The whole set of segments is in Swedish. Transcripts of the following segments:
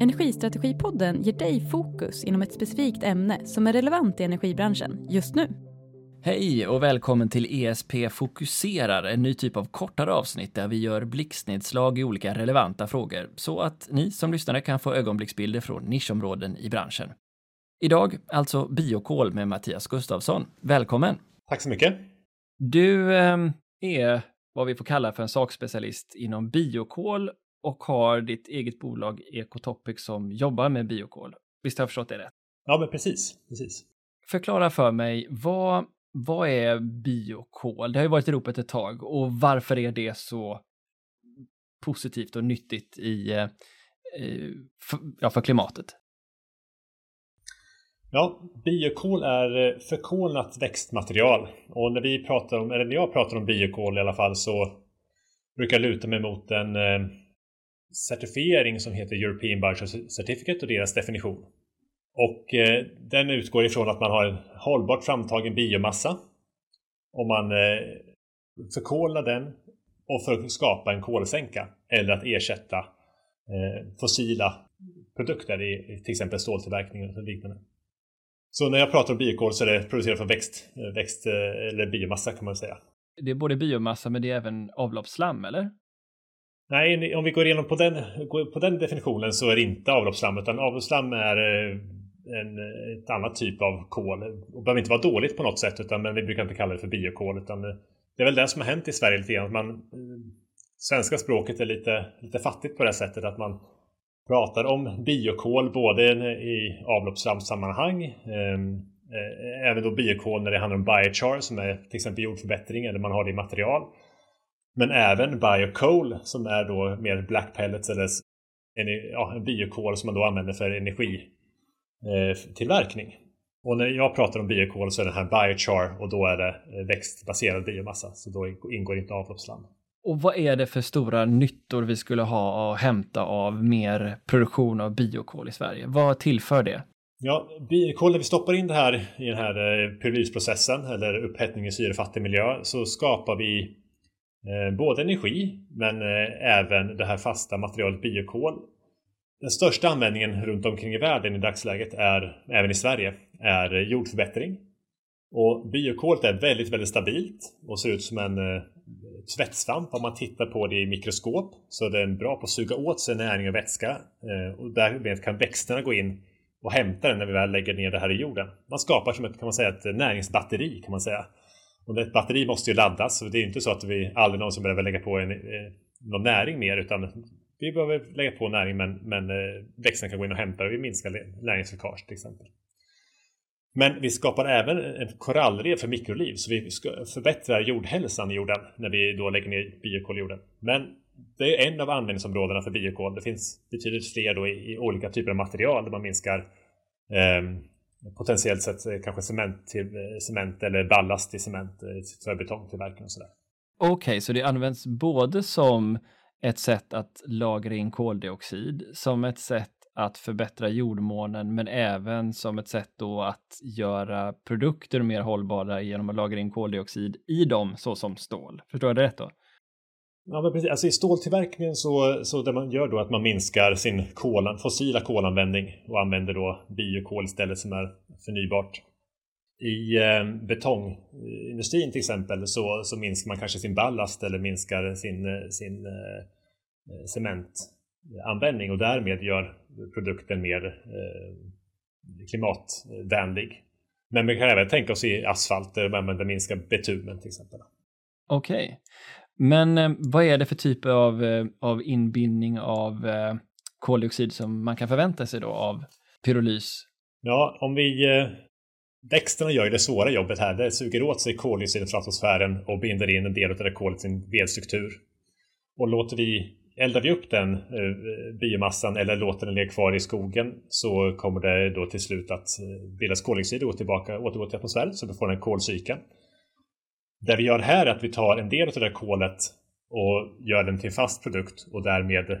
Energistrategipodden ger dig fokus inom ett specifikt ämne som är relevant i energibranschen just nu. Hej och välkommen till ESP Fokuserar, en ny typ av kortare avsnitt där vi gör blixtnedslag i olika relevanta frågor så att ni som lyssnare kan få ögonblicksbilder från nischområden i branschen. Idag alltså biokol med Mattias Gustafsson. Välkommen! Tack så mycket! Du eh, är vad vi får kalla för en sakspecialist inom biokol och har ditt eget bolag Ecotopic som jobbar med biokol. Visst har jag förstått det rätt? Ja, men precis. precis. Förklara för mig, vad, vad är biokol? Det har ju varit i ropet ett tag och varför är det så positivt och nyttigt i, eh, för, ja, för klimatet? Ja, biokol är förkolnat växtmaterial och när vi pratar om, eller när jag pratar om biokol i alla fall så brukar jag luta mig mot en eh, certifiering som heter European Biocertificate och deras definition. Och eh, den utgår ifrån att man har en hållbart framtagen biomassa. Och man eh, förkolar den och för att skapa en kolsänka eller att ersätta eh, fossila produkter i till exempel ståltillverkning och liknande. Så när jag pratar om biokol så är det producerat från växt, eh, växt eh, eller biomassa kan man säga. Det är både biomassa men det är även avloppsslam eller? Nej, om vi går igenom på den, på den definitionen så är det inte avloppsslam utan avloppsslam är eh, en eh, ett annat typ av kol. Det behöver inte vara dåligt på något sätt utan men vi brukar inte kalla det för biokol utan eh, det är väl det som har hänt i Sverige lite grann. Man, svenska språket är lite, lite fattigt på det sättet att man pratar om biokol både i avloppsslamsammanhang ehm, eh, Även då biokol när det handlar om biochar som är till exempel jordförbättring eller man har det i material. Men även biocoal som är då mer black pellets eller en, ja, en biokol som man då använder för energitillverkning. Eh, och när jag pratar om biokol så är det här biochar och då är det eh, växtbaserad biomassa. Så då ingår inte avloppsslam. Och vad är det för stora nyttor vi skulle ha att hämta av mer produktion av biokol i Sverige? Vad tillför det? Ja, biokol, när vi stoppar in det här i den här eh, pyrolysprocessen eller upphettning i syrefattig miljö så skapar vi Eh, både energi men eh, även det här fasta materialet biokol. Den största användningen runt omkring i världen i dagsläget är, även i Sverige, är eh, jordförbättring. Och biokolet är väldigt, väldigt stabilt och ser ut som en tvättsvamp om man tittar på det i mikroskop. Så den är bra på att suga åt sig näring och vätska och därmed kan växterna gå in och hämta den när vi väl lägger ner det här i jorden. Man skapar som ett, kan man säga, ett näringsbatteri kan man säga. Och ett batteri måste ju laddas det är inte så att vi aldrig någonsin behöver lägga på en, eh, någon näring mer utan vi behöver lägga på näring men, men eh, växten kan gå in och hämta och vi minskar näringsläckage till exempel. Men vi skapar även en korallrev för mikroliv så vi förbättrar jordhälsan i jorden när vi då lägger ner biokol i jorden. Men det är en av användningsområdena för biokol. Det finns betydligt fler då i, i olika typer av material där man minskar eh, potentiellt sett eh, kanske cement till eh, cement eller ballast eh, till cement för betongtillverkning och sådär. Okej, okay, så det används både som ett sätt att lagra in koldioxid, som ett sätt att förbättra jordmånen, men även som ett sätt då att göra produkter mer hållbara genom att lagra in koldioxid i dem, såsom stål. Förstår jag det rätt då? Ja, men precis. Alltså I ståltillverkningen så, så det man gör då att man minskar sin kolan, fossila kolanvändning och använder då biokol istället som är förnybart. I eh, betongindustrin till exempel så, så minskar man kanske sin ballast eller minskar sin, eh, sin eh, cementanvändning och därmed gör produkten mer eh, klimatvänlig. Men vi kan även tänka oss i asfalt där man minskar betumen till exempel. Okej. Men eh, vad är det för typ av, eh, av inbindning av eh, koldioxid som man kan förvänta sig då av pyrolys? Ja, om vi... Eh, växterna gör ju det svåra jobbet här. Det suger åt sig koldioxid från atmosfären och binder in en del av det kolet i sin vedstruktur. Och låter vi Eldar vi upp den eh, biomassan eller låter den ligga kvar i skogen så kommer det då till slut att eh, bildas koldioxid och återgå till atmosfären så vi får en kolcykel. Det vi gör här är att vi tar en del av det där kolet och gör den till en fast produkt och därmed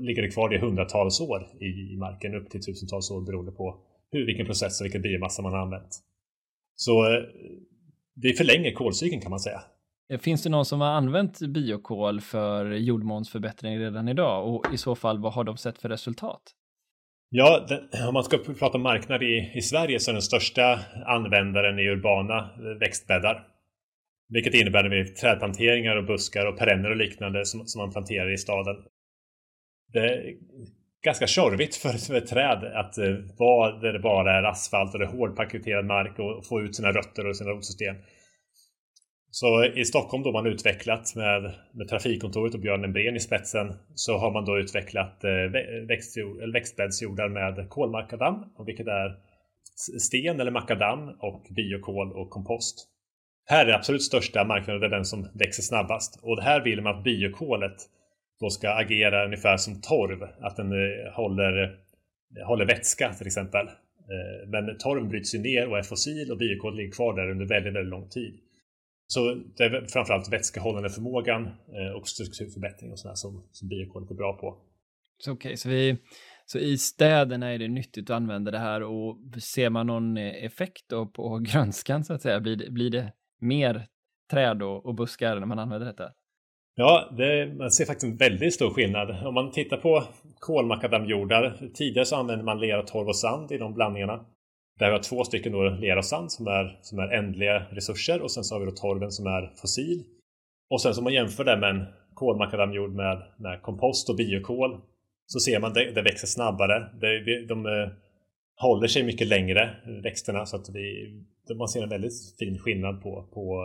ligger det kvar i hundratals år i marken, upp till tusentals år beroende på hur, vilken process och vilken biomassa man har använt. Så eh, vi förlänger kolcykeln kan man säga. Finns det någon som har använt biokol för jordmånsförbättring redan idag och i så fall vad har de sett för resultat? Ja, den, om man ska prata marknad i, i Sverige så är den största användaren i urbana växtbäddar. Vilket innebär med trädplanteringar och buskar och perenner och liknande som, som man planterar i staden. Det är ganska tjorvigt för, ett träd att eh, vara där det bara är asfalt och det är hårdpaketerad mark och få ut sina rötter och sina rotsystem. Så i Stockholm då man utvecklat med, med Trafikkontoret och Björn Embrén i spetsen så har man då utvecklat eh, växtjord, växtbäddsjordar med kolmakadam, vilket är sten eller makadam och biokol och kompost. Här är den absolut största marknaden, det är den som växer snabbast. Och här vill man att biokolet då ska agera ungefär som torv, att den eh, håller, eh, håller vätska till exempel. Eh, men torv bryts ju ner och är fossil och biokol ligger kvar där under väldigt, väldigt lång tid. Så det är framförallt vätskehållande förmågan och strukturförbättring och sådär som, som biokolet är bra på. Så okej, okay, så vi så i städerna är det nyttigt att använda det här och ser man någon effekt då på grönskan så att säga? Blir det, blir det mer träd och, och buskar när man använder detta? Ja, det, man ser faktiskt en väldigt stor skillnad. Om man tittar på kolmakadamjordar. Tidigare så använde man lera, torv och sand i de blandningarna. Där vi har två stycken då lera och sand som är, som är ändliga resurser och sen så har vi då torven som är fossil. Och sen som man jämför det med en kolmakadamjord med, med kompost och biokol så ser man det, det växer snabbare. Det, de, de håller sig mycket längre, växterna, så att vi, man ser en väldigt fin skillnad på, på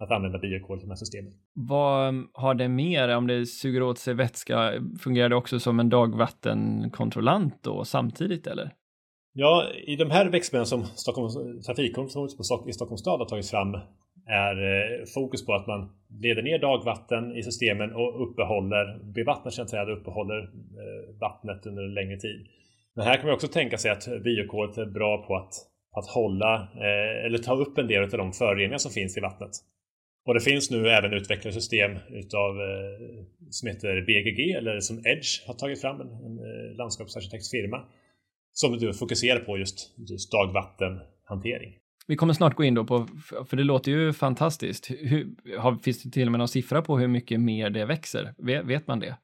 att använda biokol i de här systemen. Vad um, har det mer, om det suger åt sig vätska, fungerar det också som en dagvattenkontrollant då samtidigt eller? Ja, i de här växtbäddarna som Stockholms trafikkontoret i Stockholms stad har tagit fram är eh, fokus på att man leder ner dagvatten i systemen och uppehåller, bevattnar sina träd och uppehåller eh, vattnet under en längre tid. Men här kan man också tänka sig att biokolet är bra på att, att hålla eh, eller ta upp en del av de föroreningar som finns i vattnet. Och det finns nu även utvecklade system utav, eh, som heter BGG eller som Edge har tagit fram, en, en eh, landskapsarkitektsfirma som du fokuserar på just, just dagvattenhantering. Vi kommer snart gå in då på, för det låter ju fantastiskt. Hur, har, finns det till och med någon siffra på hur mycket mer det växer? Vet, vet man det?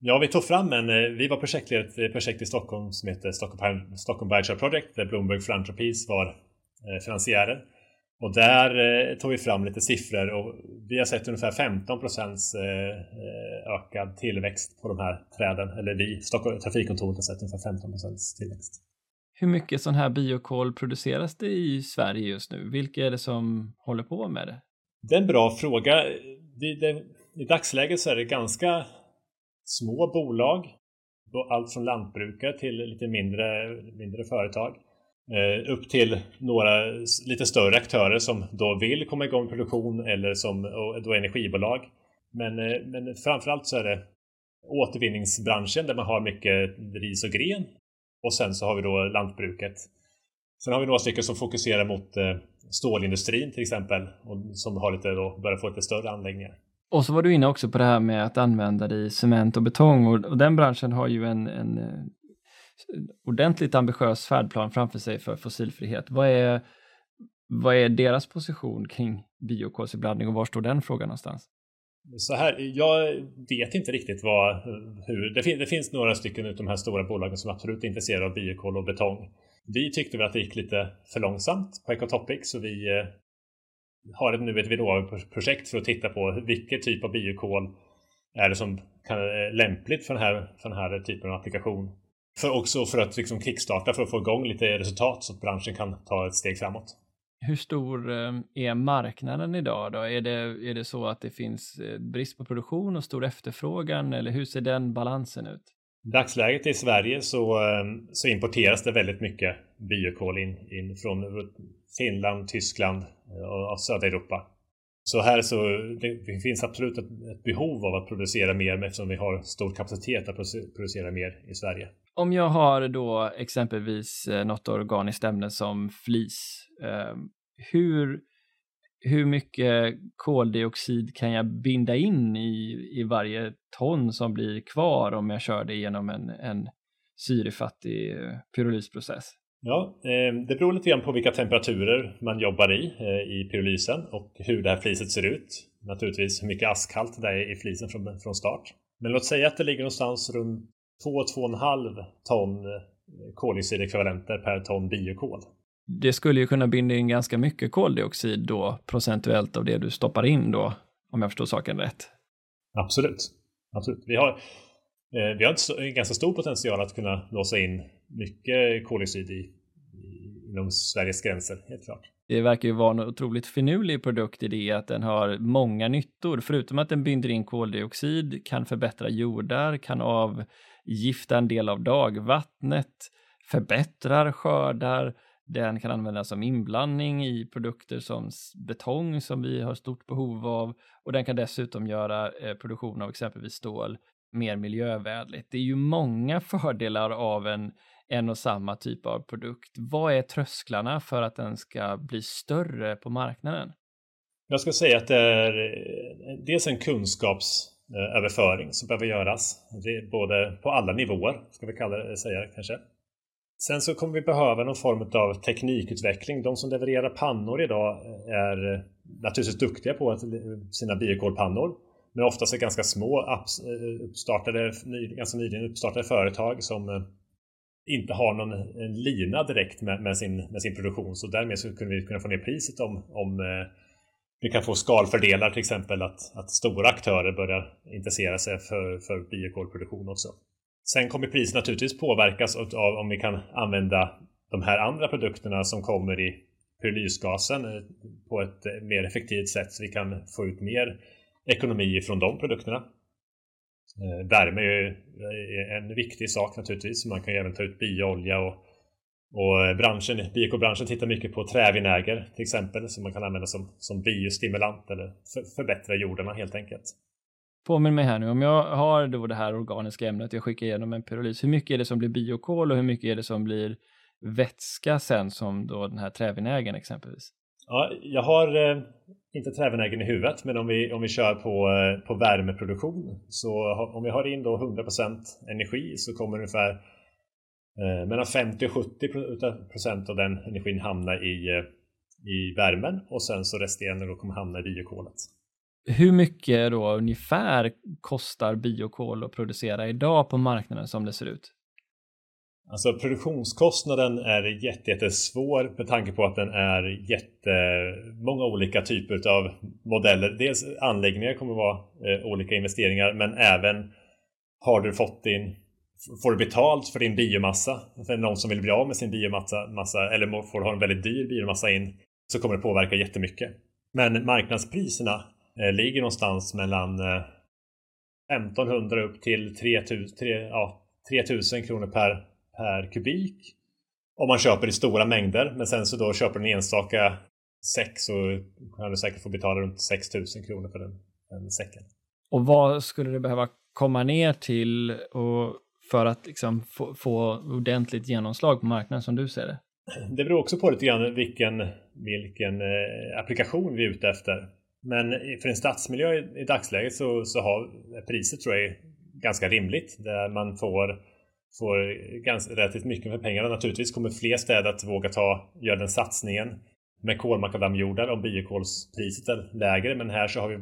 Ja, vi tog fram en, eh, vi var projektledare ett projekt i Stockholm som heter Stockholm, Stockholm Biochar Project där Bloomberg Philanthropies var eh, finansiärer. Och där eh, tog vi fram lite siffror och vi har sett ungefär 15 procents ökad tillväxt på de här träden. Eller vi, Stockholm Trafikkontoret har sett ungefär 15 procents tillväxt. Hur mycket sån här biokol produceras det i Sverige just nu? Vilka är det som håller på med det? Det är en bra fråga. I dagsläget så är det ganska små bolag. Allt från lantbrukare till lite mindre, mindre företag. Eh, upp till några lite större aktörer som då vill komma igång med produktion eller som då energibolag. Men, eh, men framförallt så är det återvinningsbranschen där man har mycket ris och gren. Och sen så har vi då lantbruket. Sen har vi några stycken som fokuserar mot eh, stålindustrin till exempel och som har lite då, börjar få lite större anläggningar. Och så var du inne också på det här med att använda det i cement och betong och, och den branschen har ju en, en eh, ordentligt ambitiös färdplan framför sig för fossilfrihet. Vad är, vad är deras position kring biokolsiblandning och var står den frågan någonstans? Så här, jag vet inte riktigt vad, hur, det, fin, det finns några stycken av de här stora bolagen som absolut är intresserade av biokol och betong. Vi tyckte väl att det gick lite för långsamt på Ecotopic så vi eh, har har nu ett Vinnova-projekt för att titta på vilken typ av biokol är det som kan, är lämpligt för den här, för den här typen av applikation. För också för att liksom kickstarta för att få igång lite resultat så att branschen kan ta ett steg framåt. Hur stor eh, är marknaden idag då? Är det, är det så att det finns eh, brist på produktion och stor efterfrågan eller hur ser den balansen ut? Dagsläget i Sverige så, ehm, så importeras det väldigt mycket biokol in, in från Finland, Tyskland eh, och södra Europa. Så här så det finns absolut ett, ett behov av att producera mer eftersom vi har stor kapacitet att producera mer i Sverige. Om jag har då exempelvis eh, något organiskt ämne som flis, eh, hur, hur mycket koldioxid kan jag binda in i, i varje ton som blir kvar om jag kör det genom en, en syrefattig pyrolysprocess? Ja, eh, det beror lite grann på vilka temperaturer man jobbar i eh, i pyrolysen och hur det här fliset ser ut. Naturligtvis hur mycket askhalt det är i flisen från, från start. Men låt säga att det ligger någonstans runt 2-2,5 ton eh, koldioxidekvivalenter per ton biokol. Det skulle ju kunna binda in ganska mycket koldioxid då procentuellt av det du stoppar in då, om jag förstår saken rätt. Absolut. Absolut. Vi har, eh, vi har en ganska stor potential att kunna låsa in mycket koldioxid i, inom Sveriges gränser, helt klart. Det verkar ju vara en otroligt finurlig produkt i det att den har många nyttor. Förutom att den binder in koldioxid, kan förbättra jordar, kan avgifta en del av dagvattnet, förbättrar skördar, den kan användas som inblandning i produkter som betong som vi har stort behov av och den kan dessutom göra eh, produktion av exempelvis stål mer miljövänligt. Det är ju många fördelar av en, en och samma typ av produkt. Vad är trösklarna för att den ska bli större på marknaden? Jag ska säga att det är eh, dels en kunskapsöverföring eh, som behöver göras. Det är både på alla nivåer, ska vi kalla det, säga kanske. Sen så kommer vi behöva någon form av teknikutveckling. De som levererar pannor idag eh, är eh, naturligtvis duktiga på sina biokolpannor. Men oftast är ganska små eh, uppstartade, ganska nyligen uppstartade företag som inte har någon lina direkt med, med, sin, med sin produktion. Så därmed så kunde vi kunna få ner priset om, om vi kan få skalfördelar till exempel att, att stora aktörer börjar intressera sig för, för biokolproduktion också. Sen kommer priset naturligtvis påverkas av om vi kan använda de här andra produkterna som kommer i pyrolysgasen eh, på ett eh, mer effektivt sätt så vi kan få ut mer ekonomi från de produkterna. Eh, värme är en viktig sak naturligtvis. Man kan ju även ta ut bioolja och, och branschen, biokobranschen tittar mycket på trävinäger till exempel som man kan använda som, som biostimulant eller för, förbättra jordarna helt enkelt. Påminn mig här nu, om jag har då det här organiska ämnet jag skickar igenom en pyrolys, hur mycket är det som blir biokol och hur mycket är det som blir vätska sen som då den här trävinägen exempelvis? Ja, jag har eh, inte trävinägen i huvudet, men om vi, om vi kör på, eh, på värmeproduktion så ha, om vi har in då 100% energi så kommer ungefär eh, mellan 50 och 70 procent av den energin hamna i, eh, i värmen och sen så resterande då kommer hamna i biokolet. Hur mycket då ungefär kostar biokol att producera idag på marknaden som det ser ut? Alltså produktionskostnaden är jättesvår med tanke på att den är jättemånga olika typer av modeller. Dels anläggningar kommer att vara eh, olika investeringar men även har du fått din Får du betalt för din biomassa? Alltså, för någon som vill bli av med sin biomassa massa, eller får du ha en väldigt dyr biomassa in så kommer det påverka jättemycket. Men marknadspriserna ligger någonstans mellan eh, 1500 upp till 3000, 3, ja, 3000 kronor per per kubik. Om man köper i stora mängder. Men sen så då köper du en enstaka säck så kan du säkert få betala runt 6000 kronor för den, den säcken. Och vad skulle det behöva komma ner till och för att liksom få, få ordentligt genomslag på marknaden som du ser det? Det beror också på lite grann vilken, vilken eh, applikation vi är ute efter. Men för en stadsmiljö i, i dagsläget så, så har priset tror jag är ganska rimligt. Där man får får ganska, relativt mycket för pengarna. Naturligtvis kommer fler städer att våga ta, göra den satsningen med kolmakadamjordar om biokolspriset är lägre. Men här så har vi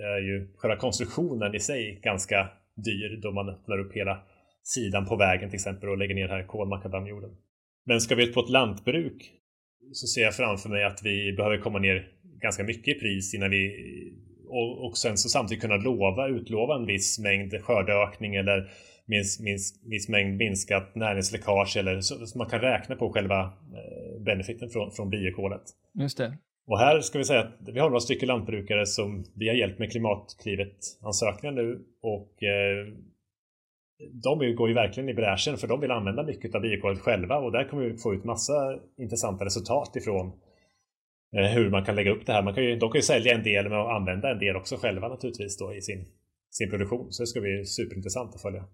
är ju själva konstruktionen i sig ganska dyr då man öppnar upp hela sidan på vägen till exempel och lägger ner den här kolmakadamjorden. Men ska vi ut på ett lantbruk så ser jag framför mig att vi behöver komma ner ganska mycket i pris innan vi och, och sen så samtidigt kunna lova, utlova en viss mängd skördeökning eller viss, viss, viss mängd minskat näringsläckage eller så, så, man kan räkna på själva eh, benefiten från, från biokolet. Just det. Och här ska vi säga att vi har några stycken lantbrukare som vi har hjälpt med Klimatklivet-ansökningar nu och eh, de går ju verkligen i bräschen för de vill använda mycket av biokolet själva och där kommer vi få ut massa intressanta resultat ifrån hur man kan lägga upp det här. Man kan ju, de kan ju sälja en del men använda en del också själva naturligtvis då i sin, sin produktion. Så det ska bli superintressant att följa.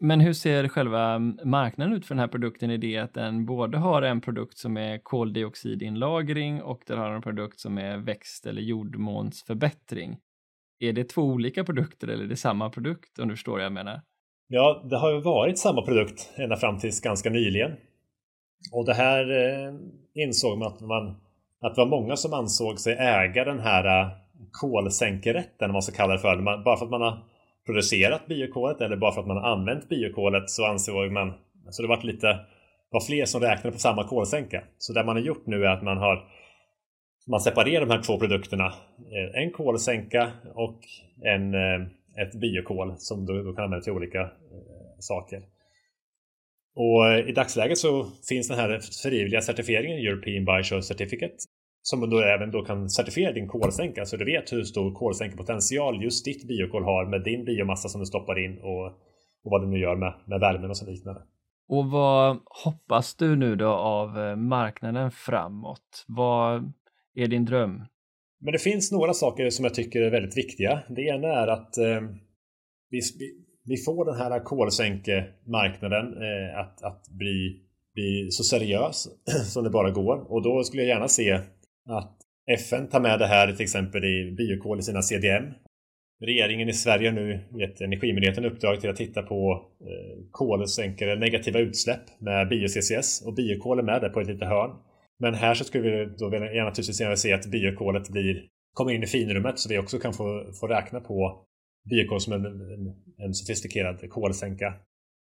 Men hur ser själva marknaden ut för den här produkten i det att den både har en produkt som är koldioxidinlagring och den har en produkt som är växt eller jordmånsförbättring? Är det två olika produkter eller är det samma produkt om du förstår vad jag menar? Ja, det har ju varit samma produkt ända fram tills ganska nyligen. Och det här eh, insåg man att, man att det var många som ansåg sig äga den här äh, kolsänkerätten, om man ska kalla det för. bara för att man har producerat biokolet eller bara för att man har använt biokolet så ansåg man, så det var lite var fler som räknade på samma kolsänka. Så det man har gjort nu är att man har man separerar de här två produkterna. Eh, en kolsänka och en, eh, ett biokol som då, du kan användas till olika eh, saker. Och i dagsläget så finns den här frivilliga certifieringen European Bioshow Certificate som då även då kan certifiera din kolsänka så du vet hur stor kolsänkepotential just ditt biokol har med din biomassa som du stoppar in och, och vad du nu gör med, med värmen och så liknande. Och vad hoppas du nu då av marknaden framåt? Vad är din dröm? Men det finns några saker som jag tycker är väldigt viktiga. Det ena är att eh, vi, vi, får den här kolsänkemarknaden eh, att, att bli, bli så seriös som det bara går. Och då skulle jag gärna se att FN tar med det här till exempel i biokol i sina CDM. Regeringen i Sverige har nu gett Energimyndigheten uppdrag till att titta på eh, kolsänkare, negativa utsläpp med bio-CCS och biokol är med där på ett litet hörn. Men här så skulle vi då gärna naturligtvis gärna se att biokolet blir, kommer in i finrummet så vi också kan få, få räkna på biokol som en, en, en sofistikerad kolsänka.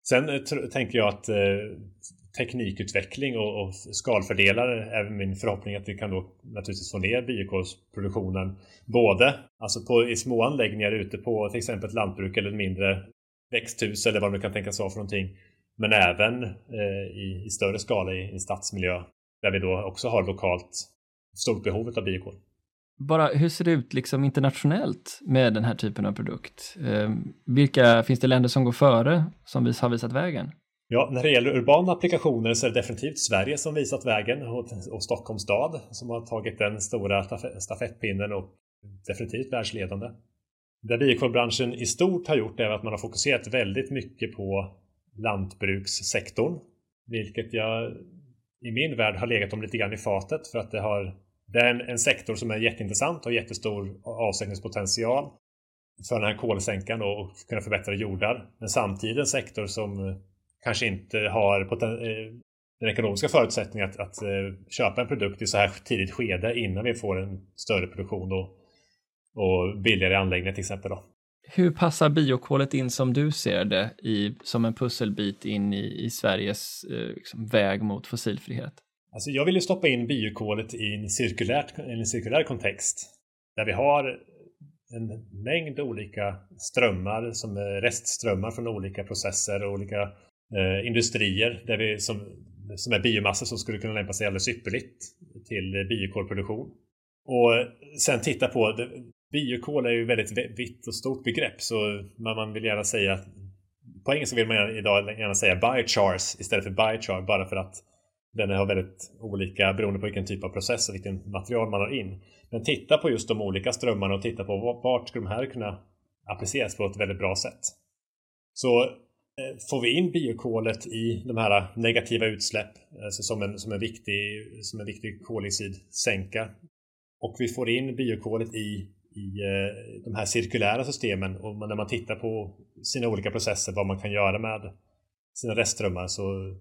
Sen eh, tänker jag att eh, teknikutveckling och, och skalfördelar är min förhoppning att vi kan då naturligtvis få ner biokolsproduktionen både alltså på, i små anläggningar ute på till exempel ett lantbruk eller ett mindre växthus eller vad det kan tänkas vara för någonting. Men även eh, i, i, större skala i, i stadsmiljö där vi då också har lokalt stort behov av biokol. Bara hur ser det ut liksom internationellt med den här typen av produkt? Eh, vilka, finns det länder som går före som har visat vägen? Ja, när det gäller urbana applikationer så är det definitivt Sverige som visat vägen och, och Stockholms stad som har tagit den stora stafettpinnen och definitivt världsledande. Det biokolbranschen i stort har gjort är att man har fokuserat väldigt mycket på lantbrukssektorn. Vilket jag i min värld har legat dem lite grann i fatet för att det har det är en, en sektor som är jätteintressant och jättestor avsättningspotential för den här kolsänkan och kunna förbättra jordar. Men samtidigt en sektor som eh, kanske inte har eh, den ekonomiska förutsättningen att, att, eh, köpa en produkt i så här tidigt skede innan vi får en större produktion och, och billigare anläggningar till exempel. Då. Hur passar biokolet in som du ser det i, som en pusselbit in i, i Sveriges eh, liksom, väg mot fossilfrihet? Alltså jag vill ju stoppa in biokolet i en, cirkulärt, en cirkulär kontext där vi har en mängd olika strömmar som är restströmmar från olika processer och olika eh, industrier där vi, som, som är biomassa som skulle kunna lämpa sig alldeles ypperligt till biokolproduktion. Och sen titta på Biokol är ju väldigt vitt och stort begrepp så man vill gärna säga på engelska vill man idag gärna säga biochars istället för biochar bara för att den har väldigt olika beroende på vilken typ av process och vilken material man har in. Men titta på just de olika strömmarna och titta på vart skulle de här kunna appliceras på ett väldigt bra sätt. Så eh, får vi in biokolet i de här negativa utsläpp alltså som, en, som, en viktig, som en viktig koldioxidsänka och vi får in biokolet i i eh, de här cirkulära systemen och när man tittar på sina olika processer, vad man kan göra med sina restströmmar så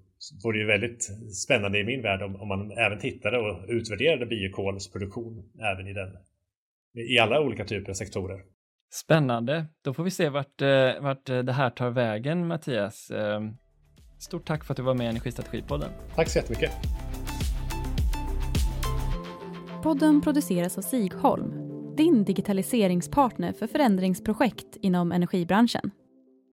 vore det ju väldigt spännande i min värld om, om man även tittade och utvärderade biokolsproduktion även i den i alla olika typer av sektorer. Spännande. Då får vi se vart, eh, vart det här tar vägen, Mattias. Eh, stort tack för att du var med i Energistrategipodden. Tack så jättemycket. Podden produceras av Sigholm din digitaliseringspartner för förändringsprojekt inom energibranschen.